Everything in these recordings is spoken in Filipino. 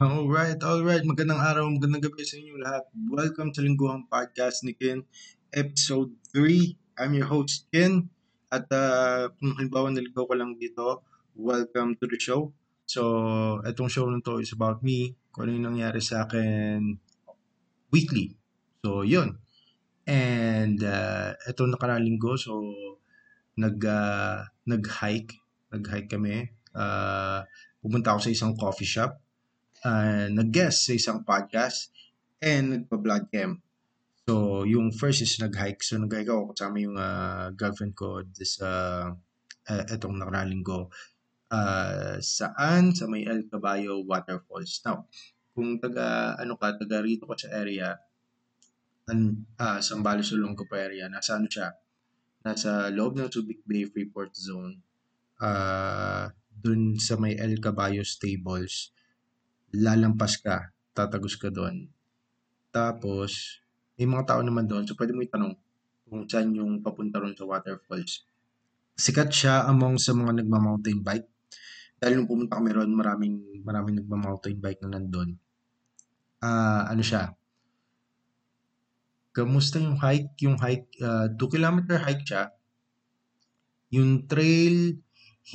Alright, alright. Magandang araw, magandang gabi sa inyo lahat. Welcome sa Lingguhang Podcast ni Ken, Episode 3. I'm your host, Ken. At uh, kung halimbawa naligaw ko lang dito, welcome to the show. So, itong show na to is about me, kung ano yung nangyari sa akin weekly. So, yun. And uh, ito nakaraang linggo, so nag, uh, nag-hike. Nag-hike kami. Uh, pumunta ako sa isang coffee shop uh, nag-guest sa isang podcast and nagpa-vlog cam. So, yung first is nag-hike. So, nag-hike ako kasama yung uh, girlfriend ko this, uh, uh, etong nakaraling ko. Uh, saan? Sa may El Caballo Waterfalls. Now, kung taga, ano ka, taga rito ko sa area, an, uh, Sambales Olongo pa area, nasa ano siya? Nasa loob ng Subic Bay Freeport Zone. Uh, dun sa may El Caballo Stables lalampas ka, tatagos ka doon. Tapos, may mga tao naman doon, so pwede mo itanong kung saan yung papunta ron sa waterfalls. Sikat siya among sa mga nagma-mountain bike. Dahil nung pumunta kami ron, maraming, maraming nagma-mountain bike na nandun. Uh, ano siya? Kamusta yung hike? Yung hike, 2 uh, kilometer hike siya. Yung trail,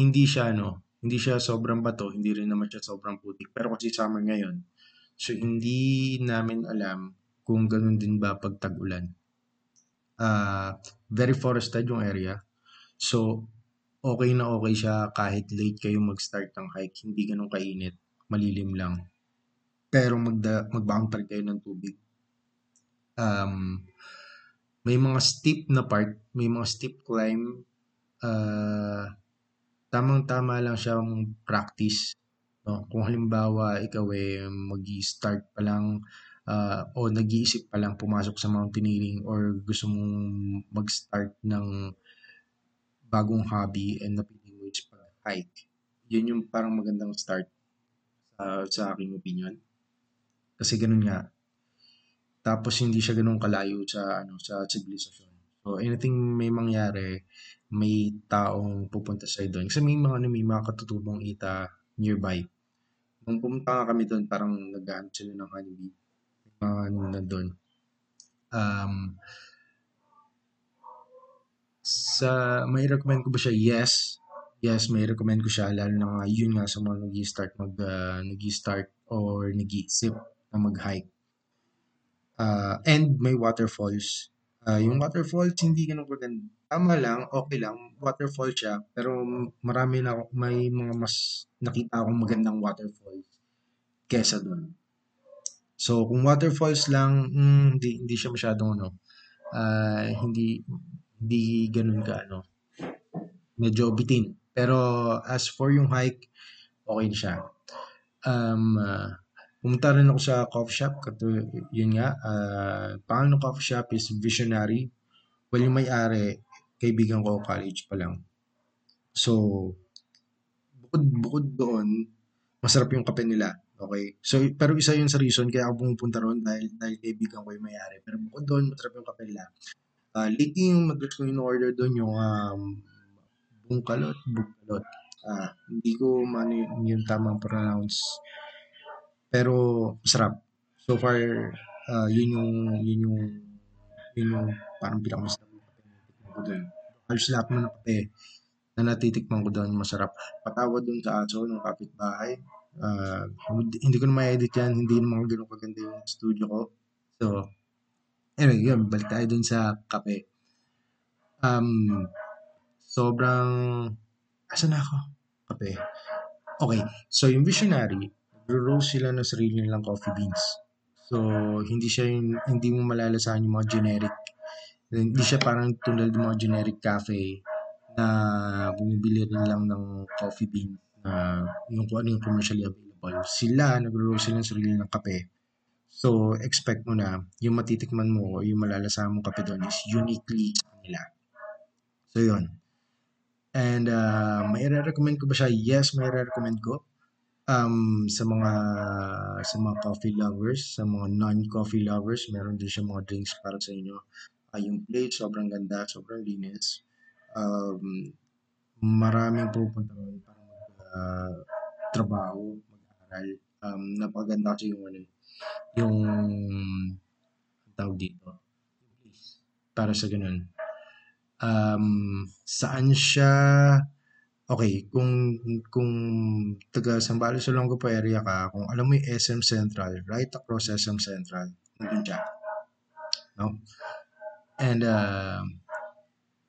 hindi siya, no, hindi siya sobrang bato, hindi rin naman siya sobrang putik. Pero kasi summer ngayon, so hindi namin alam kung ganun din ba pag tag-ulan. Uh, very forested yung area. So, okay na okay siya kahit late kayo mag-start ng hike. Hindi ganun kainit. Malilim lang. Pero magda, mag-bouncer kayo ng tubig. Um, may mga steep na part, may mga steep climb. Uh, tamang-tama lang siyang practice. No? Kung halimbawa ikaw eh mag-start pa lang uh, o nag-iisip pa lang pumasok sa mountaineering or gusto mong mag-start ng bagong hobby and napili mo is pag-hike. Yun yung parang magandang start uh, sa aking opinion. Kasi ganun nga. Tapos hindi siya ganun kalayo sa ano sa civilization. So anything may mangyari, may taong pupunta sa doon. Kasi may mga, ano, may mga katutubong ita nearby. Nung pumunta nga kami doon, parang naghahanap sila ng. May mga ano na doon. Um, sa, may recommend ko ba siya? Yes. Yes, may recommend ko siya. Lalo na nga, yun nga sa mga nag-start mag, uh, nag-start or nag-isip na mag-hike. Uh, and may waterfalls. Uh, yung waterfalls, hindi ganun kaganda tama lang, okay lang, waterfall siya, pero marami na may mga mas nakita akong magandang waterfall kesa doon. So, kung waterfalls lang, mm, hindi, hindi siya masyadong ano, uh, hindi, hindi ganun ka, ano, medyo bitin. Pero, as for yung hike, okay siya. Um, uh, pumunta rin ako sa coffee shop, kato, yun nga, uh, pangalan ng coffee shop is Visionary. Well, yung may-ari, kaibigan ko college pa lang. So, bukod, bukod doon, masarap yung kape nila. Okay? So, pero isa yun sa reason kaya ako pumupunta ron dahil, dahil kaibigan ko yung mayari. Pero bukod doon, masarap yung kape nila. Uh, lately, yung madalas ko yung order doon yung um, bungkalot, bungkalot. Uh, hindi ko man yung, yung tamang pronounce. Pero, masarap. So far, uh, yun yung, yun yung, yun yung parang pinakamasarap ko doon. Halos lahat mo ng kape na natitikman ko doon masarap. Patawad doon sa aso ng kapitbahay. Uh, hindi ko na ma-edit yan. Hindi naman ganun kaganda yung studio ko. So, anyway, yun. Balik tayo doon sa kape. Um, sobrang... Asa na ako? Kape. Okay. So, yung visionary, nagro-roast sila ng sarili nilang coffee beans. So, hindi siya yung, hindi mo malalasahan yung mga generic hindi siya parang tulad ng mga generic cafe na bumibili rin lang ng coffee bean na yung kung ano yung commercially available. Sila, nagro sila ng sarili ng kape. So, expect mo na yung matitikman mo o yung malalasahan mong kape doon is uniquely nila. So, yun. And uh, may recommend ko ba siya? Yes, may recommend ko. Um, sa mga sa mga coffee lovers, sa mga non-coffee lovers, meron din siya mga drinks para sa inyo. Uh, yung plate, sobrang ganda, sobrang linis. Um, maraming pupunta ron para mag-trabaho, uh, mag-aral. Um, napakaganda kasi yung ano, yung tawag dito. Para sa ganun. Um, saan siya Okay, kung kung taga Sambales Olongapo area ka, kung alam mo yung SM Central, right across SM Central, nandun siya. No? And uh,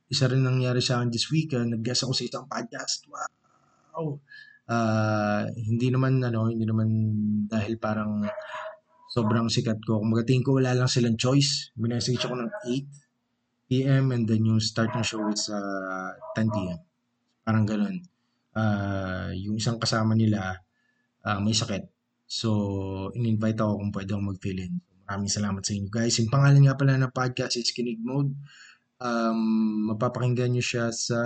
isa rin nangyari sa akin this week, uh, nag-guest ako sa isang podcast. Wow! Uh, hindi naman ano, hindi naman dahil parang sobrang sikat ko. Kung magating ko, wala lang silang choice. Binessage ako ng 8 p.m. and then yung start ng show is uh, 10 p.m. Parang ganun. Uh, yung isang kasama nila uh, may sakit. So, in-invite ako kung pwede akong mag-fill in. Maraming salamat sa inyo guys. Yung pangalan nga pala ng podcast is Kinig Mode. Um, mapapakinggan nyo siya sa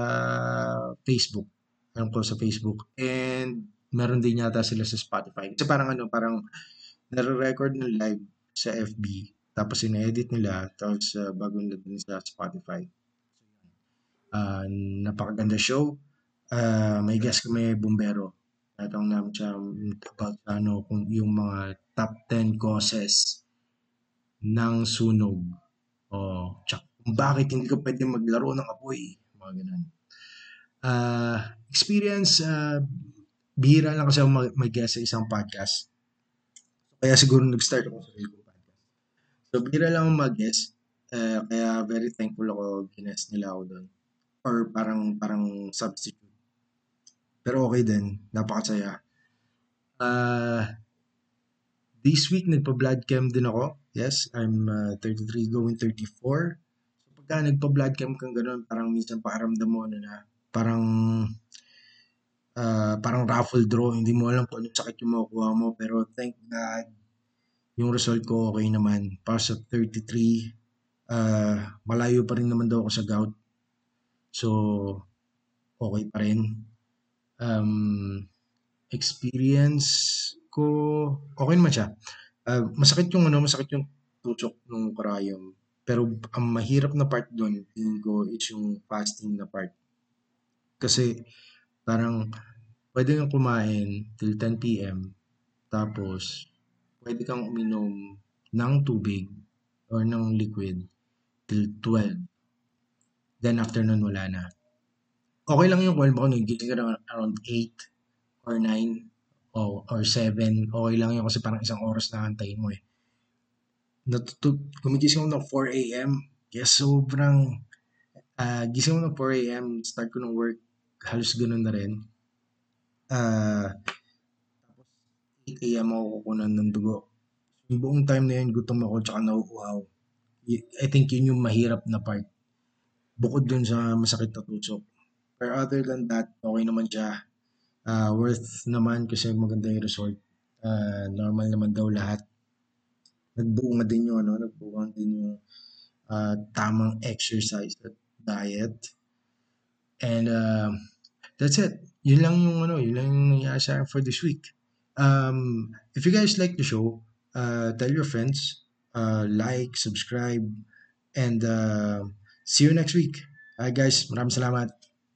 Facebook. Alam ko sa Facebook. And meron din yata sila sa Spotify. Kasi parang ano, parang nare-record ng live sa FB. Tapos ina-edit nila. Tapos uh, bago nila din sa Spotify. Uh, napakaganda show uh, may guest kami bumbero. Tatawag namin siya about ano, kung yung mga top 10 causes ng sunog. O, oh, kung bakit hindi ka pwede maglaro ng apoy. Mga ganun. Uh, experience, uh, bihira lang kasi ako mag- mag-guest sa isang podcast. Kaya siguro nag-start ako sa Rico podcast. So, bihira lang ako mag-guest. Uh, kaya very thankful ako ginest nila ako doon. Or parang parang substitute pero okay din, napakasaya. Uh, this week, nagpa-blood chem din ako. Yes, I'm uh, 33 going 34. So pagka nagpa-blood chem kang ganun, parang minsan paaramdam mo ano na parang uh, parang raffle draw. Hindi mo alam kung ano sakit yung makukuha mo. Pero thank God, yung result ko okay naman. Para sa 33, uh, malayo pa rin naman daw ako sa gout. So, okay pa rin um, experience ko, okay naman siya. Uh, masakit yung ano, masakit yung tutok ng karayom. Pero ang mahirap na part doon, tingin ko, is yung fasting na part. Kasi parang pwede kang kumain till 10 p.m. Tapos pwede kang uminom ng tubig or ng liquid till 12. Then after nun, wala na okay lang yung 12 ako nagising ka around 8 or 9 o or 7. Okay lang yun kasi parang isang oras na antayin mo eh. Natutug, gumigising ako ng 4 a.m. Kaya sobrang uh, gising ako ng 4 a.m. Start ko ng work. Halos ganun na rin. Uh, tapos 8 a.m. ako kukunan ng dugo. Yung buong time na yun, gutom ako tsaka nauuhaw. I think yun yung mahirap na part. Bukod dun sa masakit na tusok Pero other than that, okay naman siya. Uh, worth naman kasi maganda yung resort. Uh, normal naman daw lahat. Nagbunga din yung ano, nagbunga din yung uh, tamang exercise at diet. And uh, that's it. Yun lang yung ano, yun lang yung nangyayari for this week. Um, if you guys like the show, uh, tell your friends, uh, like, subscribe, and uh, see you next week. Hi guys, maraming salamat.